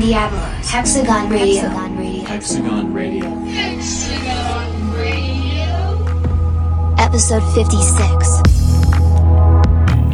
Don Diablo, Hexagon Radio. Hexagon Radio. Hexagon Radio. Episode 56.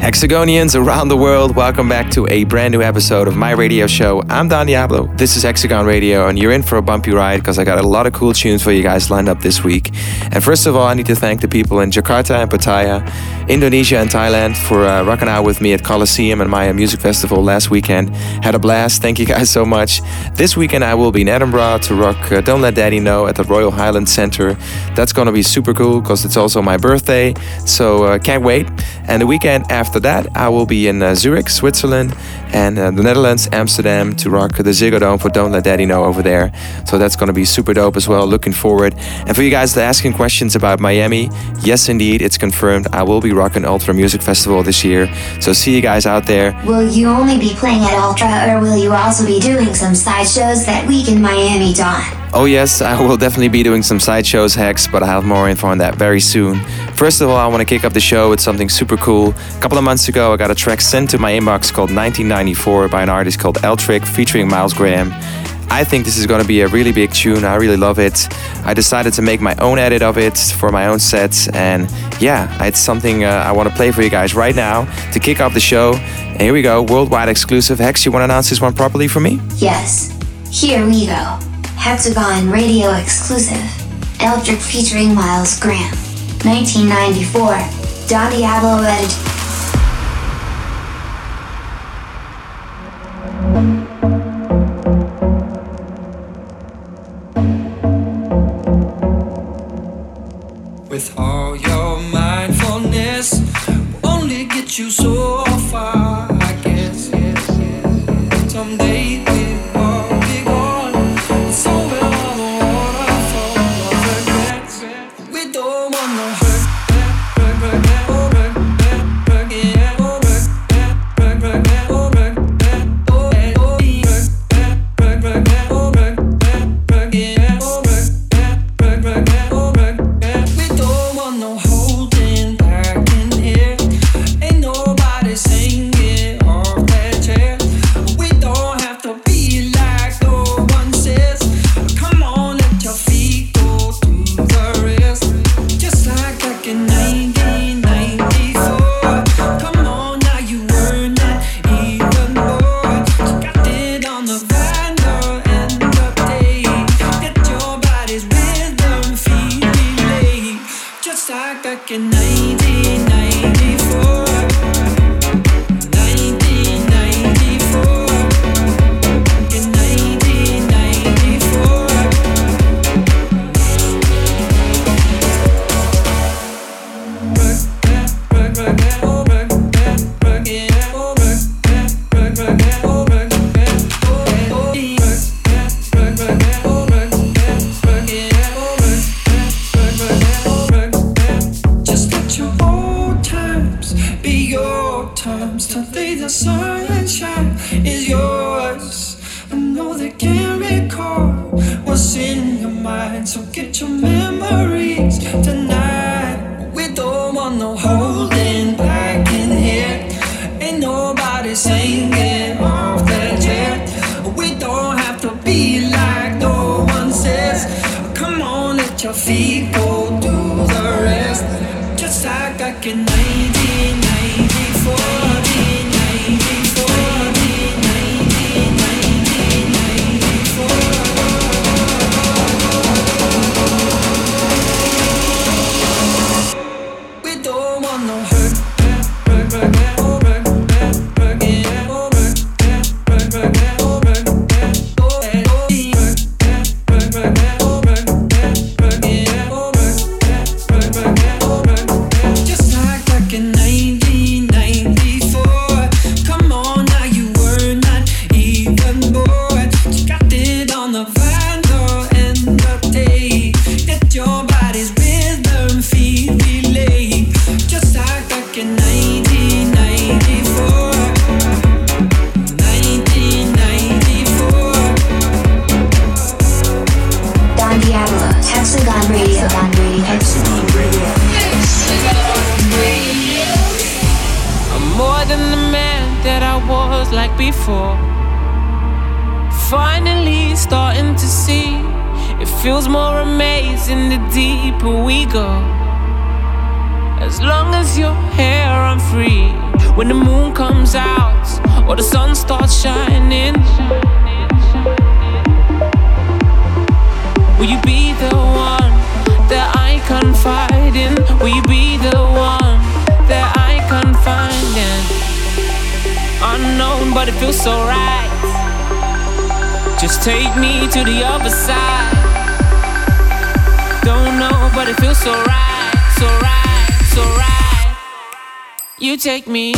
Hexagonians around the world, welcome back to a brand new episode of my radio show. I'm Don Diablo. This is Hexagon Radio, and you're in for a bumpy ride because I got a lot of cool tunes for you guys lined up this week. And first of all, I need to thank the people in Jakarta and Pattaya, Indonesia and Thailand for uh, rocking out with me at Coliseum and Maya music festival last weekend. Had a blast. Thank you guys so much. This weekend, I will be in Edinburgh to rock uh, Don't Let Daddy Know at the Royal Highland Centre. That's to be super cool because it's also my birthday, so uh, can't wait. And the weekend after after that, I will be in uh, Zurich, Switzerland, and uh, the Netherlands, Amsterdam, to rock the Ziggo Dome for Don't Let Daddy Know over there. So that's going to be super dope as well. Looking forward. And for you guys that asking questions about Miami, yes, indeed, it's confirmed. I will be rocking Ultra Music Festival this year. So see you guys out there. Will you only be playing at Ultra, or will you also be doing some side shows that week in Miami, Don? Oh, yes, I will definitely be doing some sideshows, Hex, but I'll have more info on that very soon. First of all, I want to kick off the show with something super cool. A couple of months ago, I got a track sent to my inbox called 1994 by an artist called Eltrick featuring Miles Graham. I think this is going to be a really big tune. I really love it. I decided to make my own edit of it for my own sets, and yeah, it's something uh, I want to play for you guys right now to kick off the show. And here we go, worldwide exclusive. Hex, you want to announce this one properly for me? Yes. Here we go. Hexagon Radio exclusive. Electric featuring Miles Graham. 1994. Don Diablo edit. With all your mindfulness, only get you so the man that I was like before. Finally starting to see, it feels more amazing the deeper we go. As long as you're here, I'm free. When the moon comes out or the sun starts shining, will you be the one that I confide in? Will you be the one that I unknown, but it feels so right. Just take me to the other side. Don't know, but it feels so right, so right, so right. You take me.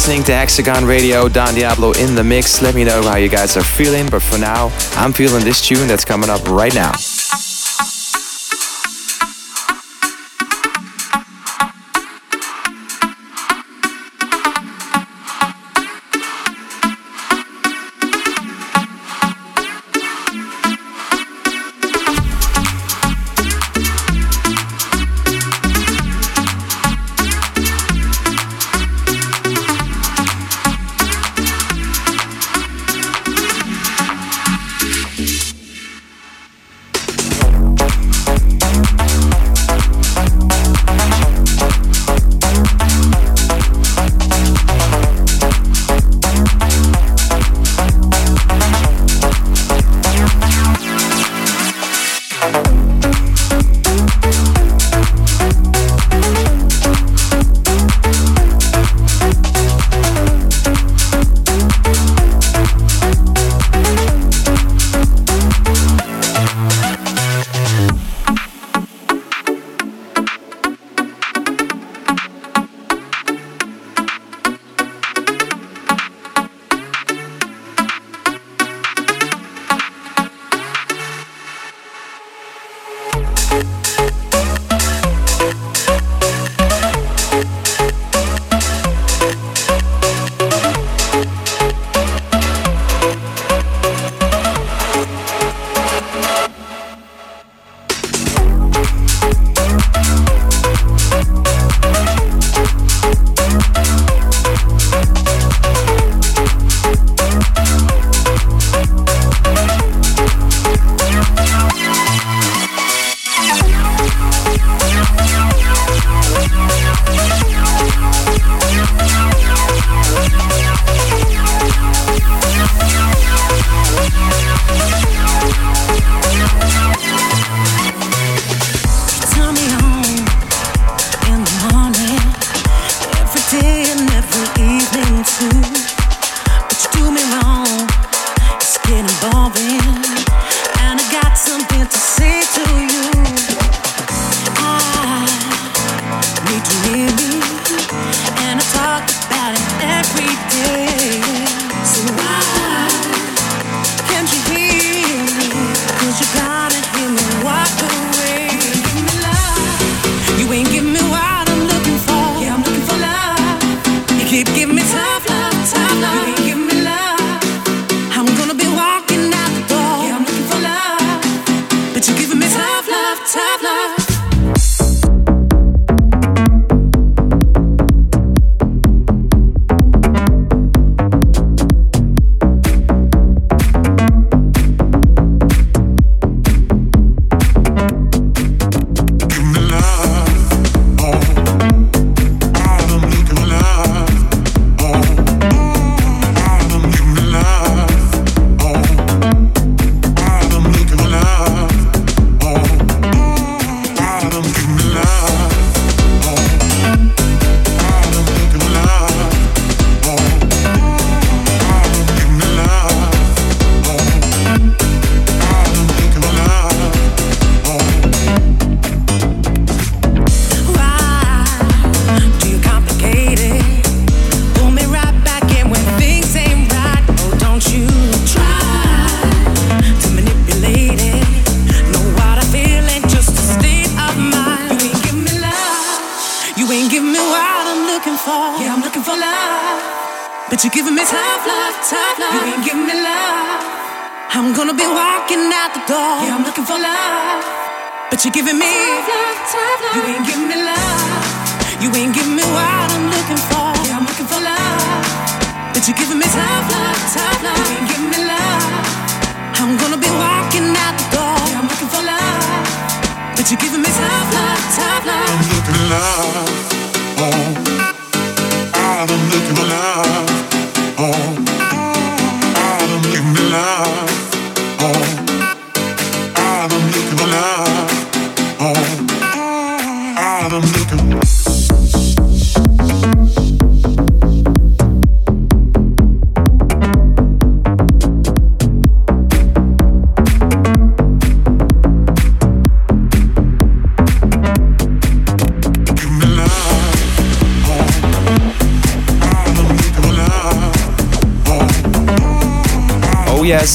listening to Hexagon Radio, Don Diablo in the mix. Let me know how you guys are feeling, but for now, I'm feeling this tune that's coming up right now.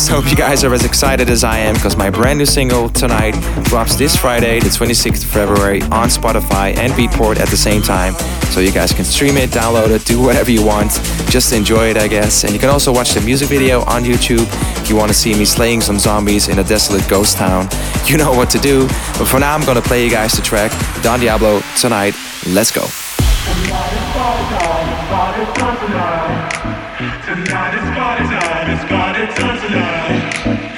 Yes, hope you guys are as excited as I am because my brand new single tonight drops this Friday, the 26th of February, on Spotify and Beatport at the same time. So you guys can stream it, download it, do whatever you want. Just enjoy it, I guess. And you can also watch the music video on YouTube if you want to see me slaying some zombies in a desolate ghost town. You know what to do. But for now, I'm going to play you guys the track Don Diablo tonight. Let's go. Tonight is it's time tonight.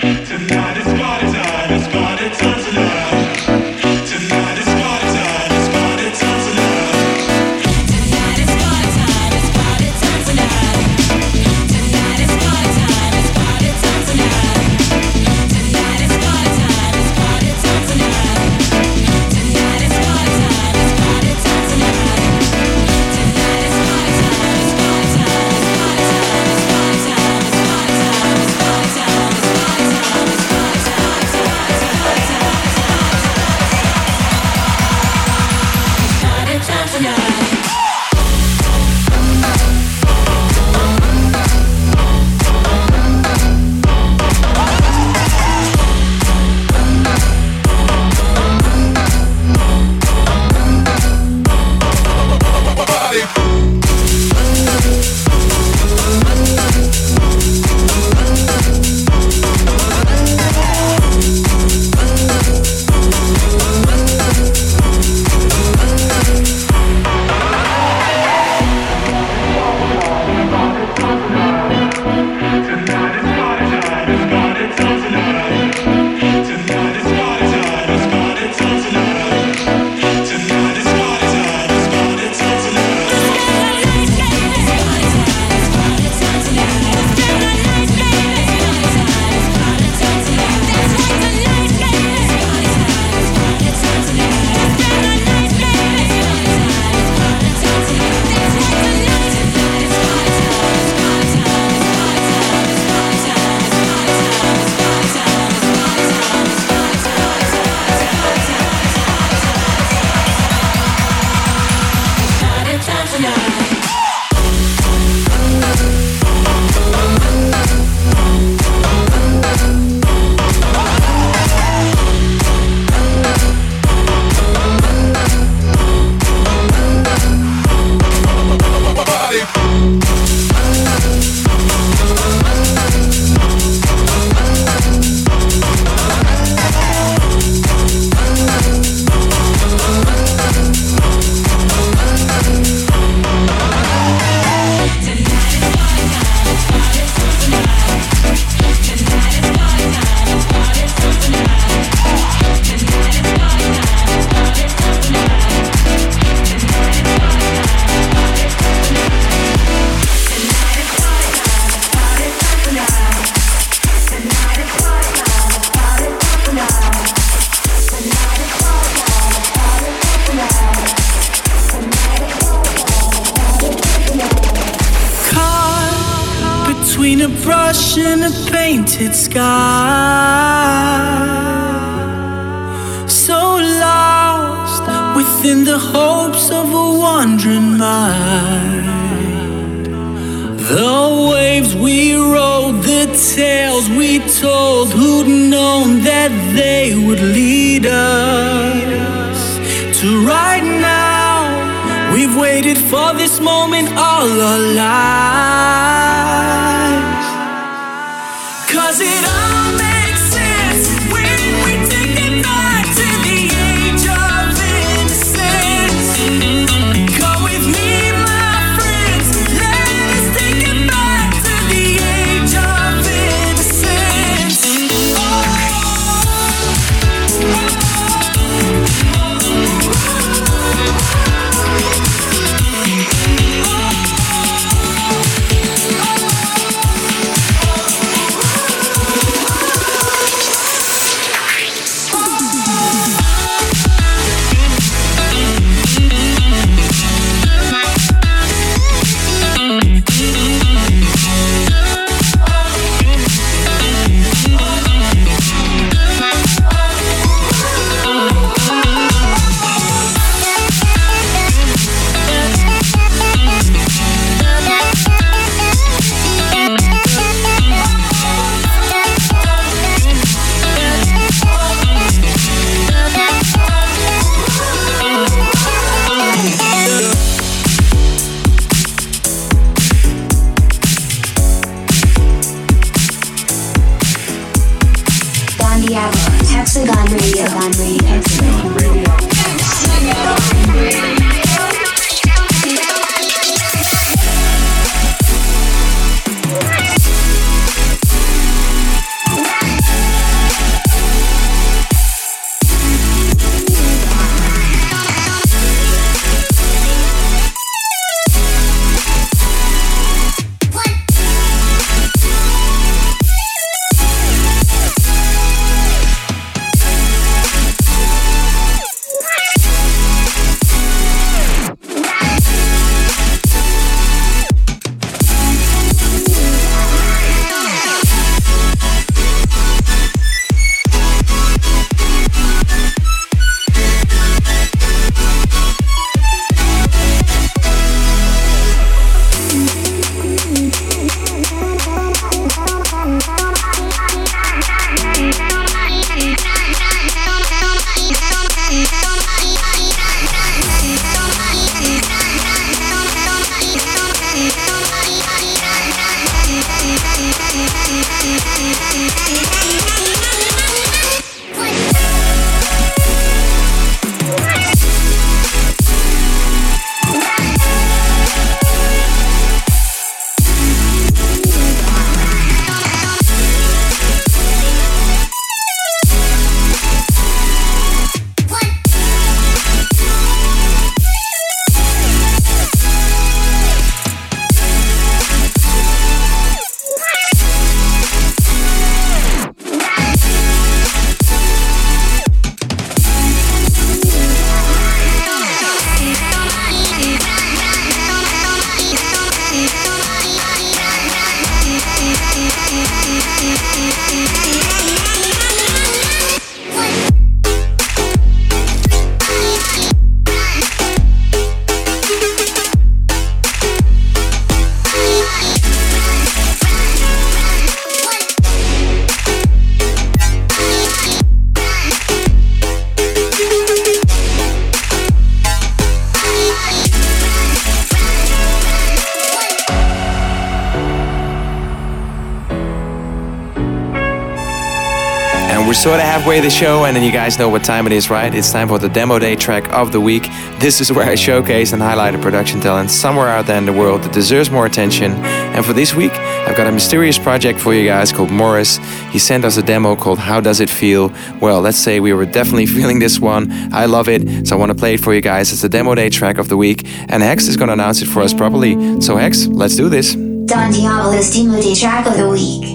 Halfway the show, and then you guys know what time it is, right? It's time for the demo day track of the week. This is where I showcase and highlight a production talent somewhere out there in the world that deserves more attention. And for this week, I've got a mysterious project for you guys called Morris. He sent us a demo called How Does It Feel? Well, let's say we were definitely feeling this one. I love it, so I want to play it for you guys. It's the demo day track of the week, and Hex is going to announce it for us properly. So, Hex, let's do this. Don Diablo's Demo Day track of the week.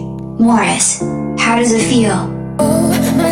Morris, how does it feel? Oh,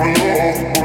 Oh, my love.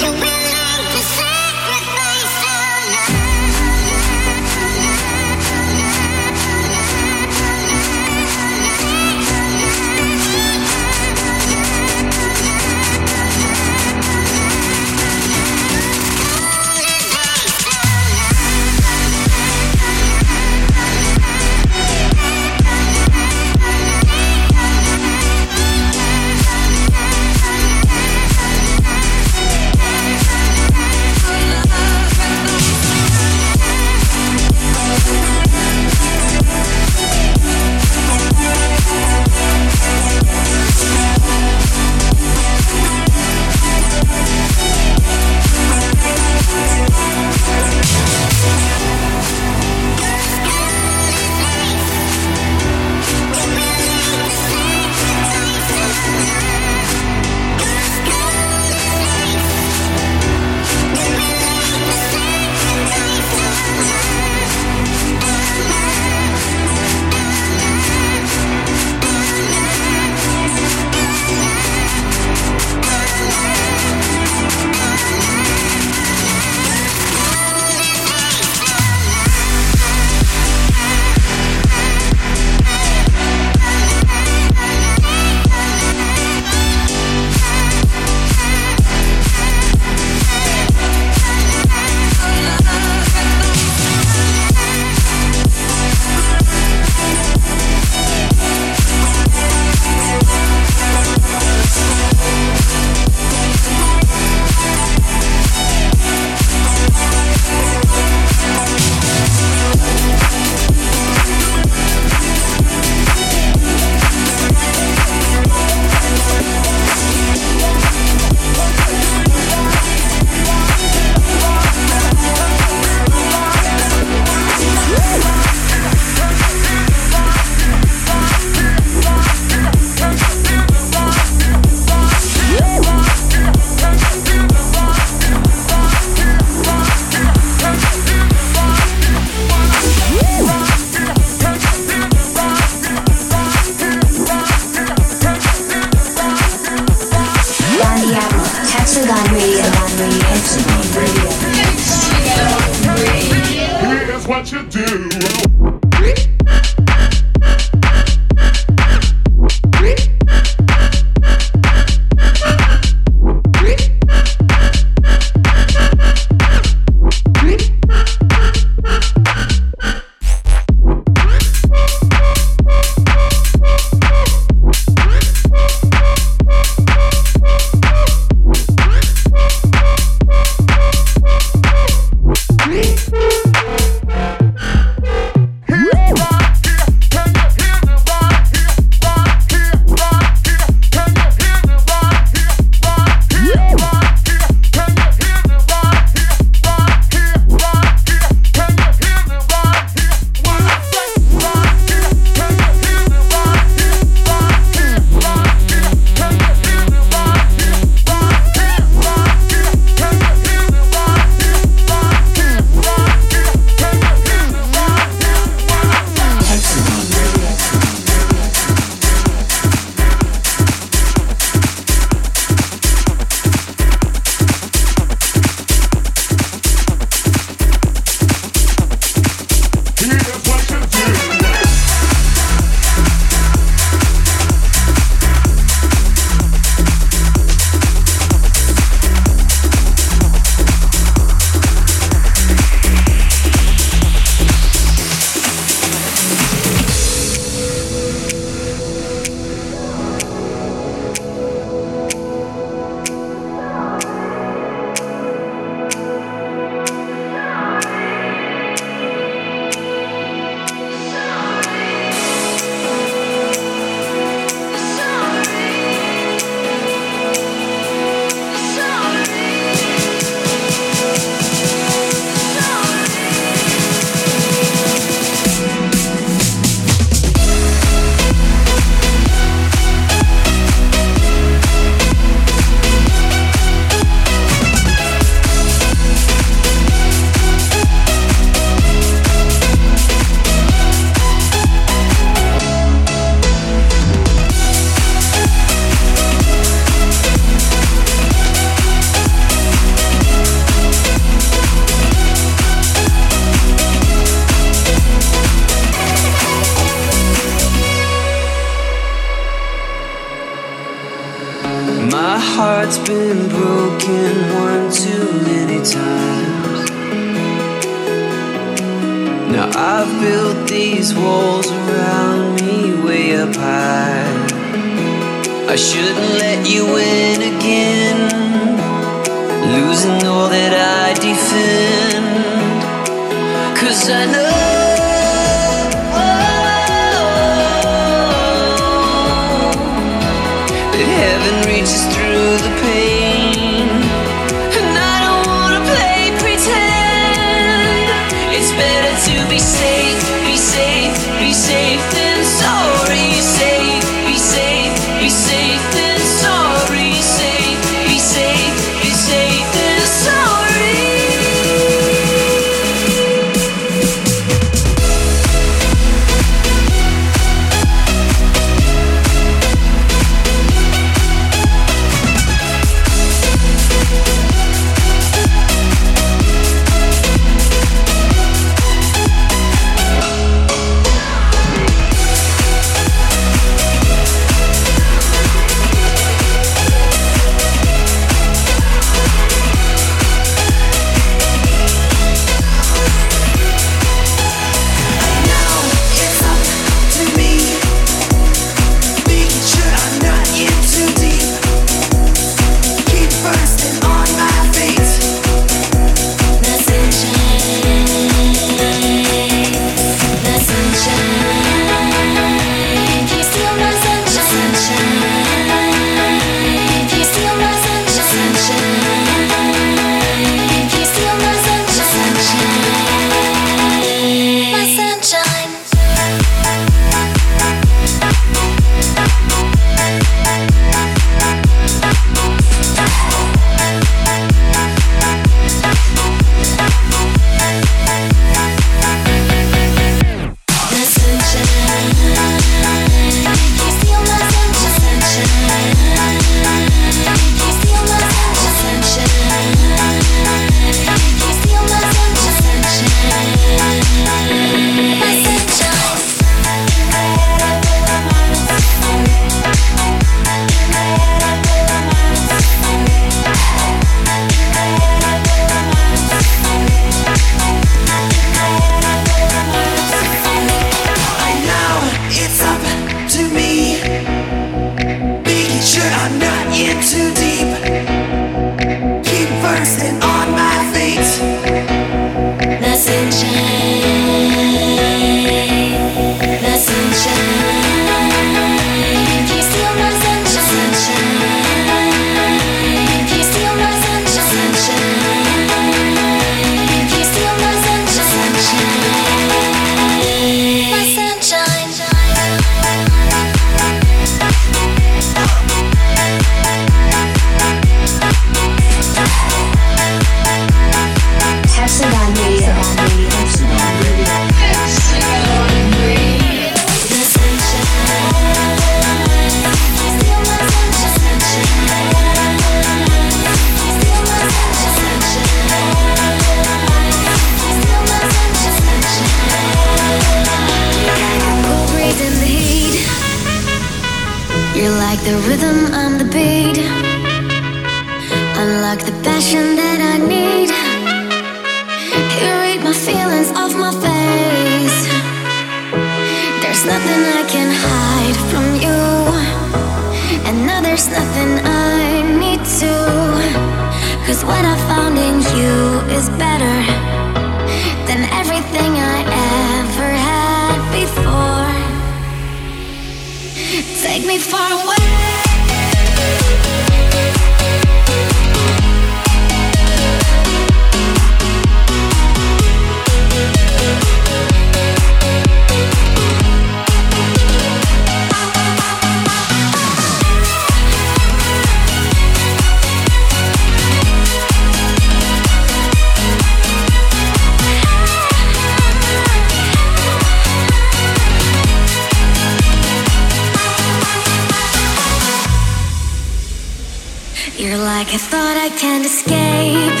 can't escape.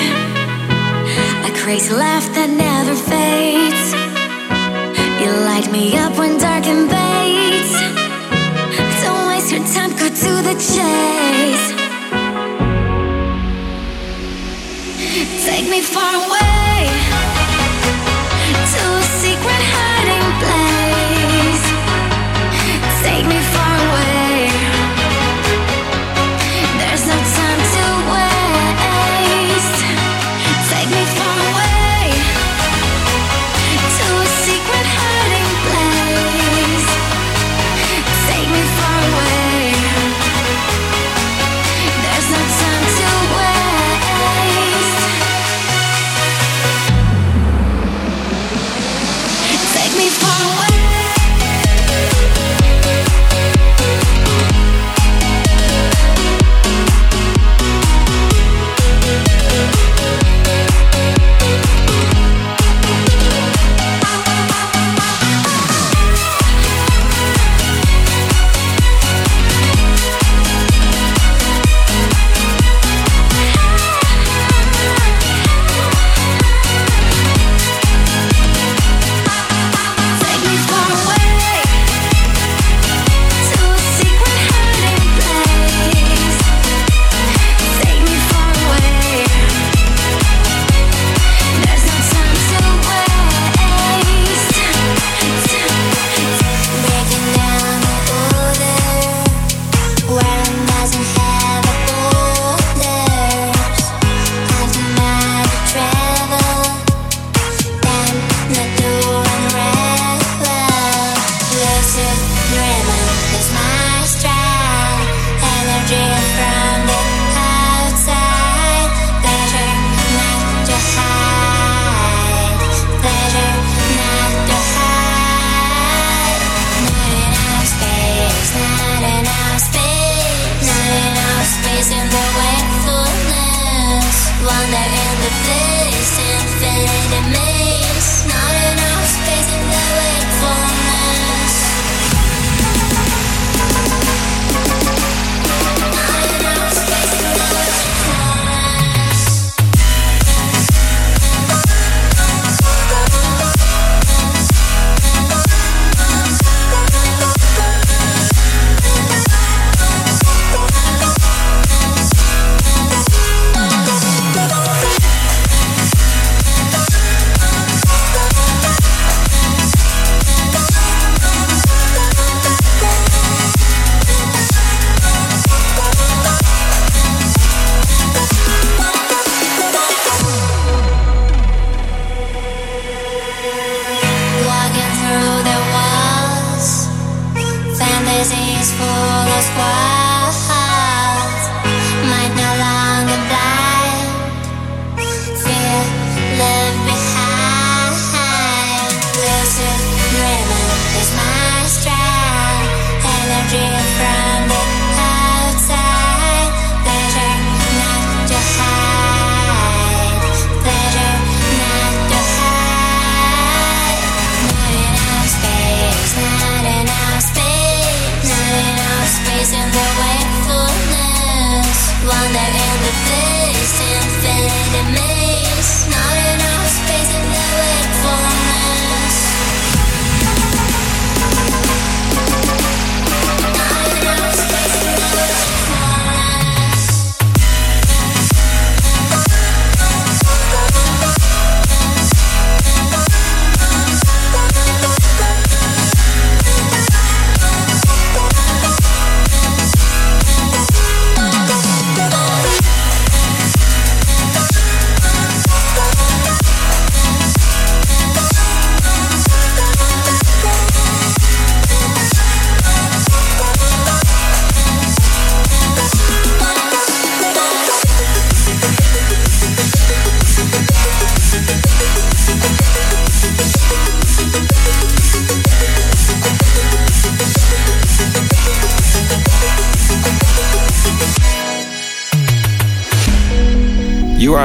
A crazy laugh that never fades. You light me up when dark invades. Don't waste your time, go to the chase. Take me far away.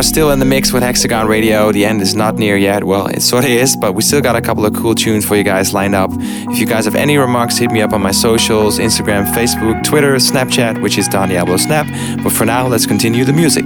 Still in the mix with Hexagon Radio. The end is not near yet. Well, it sort of is, but we still got a couple of cool tunes for you guys lined up. If you guys have any remarks, hit me up on my socials Instagram, Facebook, Twitter, Snapchat, which is Don Diablo Snap. But for now, let's continue the music.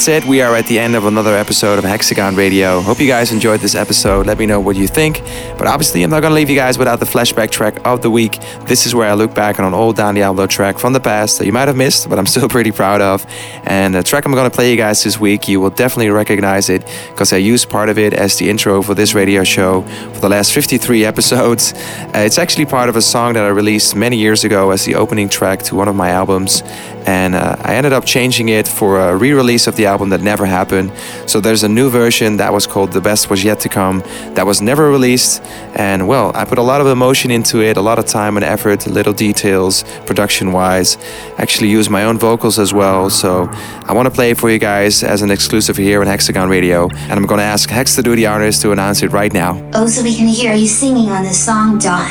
That's it. We are at the end of another episode of Hexagon Radio. Hope you guys enjoyed this episode. Let me know what you think. But obviously, I'm not going to leave you guys without the flashback track of the week. This is where I look back on an old Don Diablo track from the past that you might have missed, but I'm still pretty proud of. And the track I'm going to play you guys this week, you will definitely recognize it because I used part of it as the intro for this radio show for the last 53 episodes. Uh, it's actually part of a song that I released many years ago as the opening track to one of my albums. And uh, I ended up changing it for a re release of the album that never happened. So there's a new version that was called The Best Was Yet to Come that was never released. And well, I put a lot of emotion into it, a lot of time and effort, little details, production wise. Actually, use my own vocals as well. So I want to play it for you guys as an exclusive here on Hexagon Radio. And I'm going to ask Hex to do the to announce it right now. Oh, so we can hear you singing on the song, Don.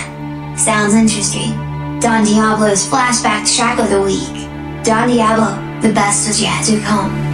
Sounds interesting. Don Diablo's flashback track of the week. Don Diablo, the best was yet to come.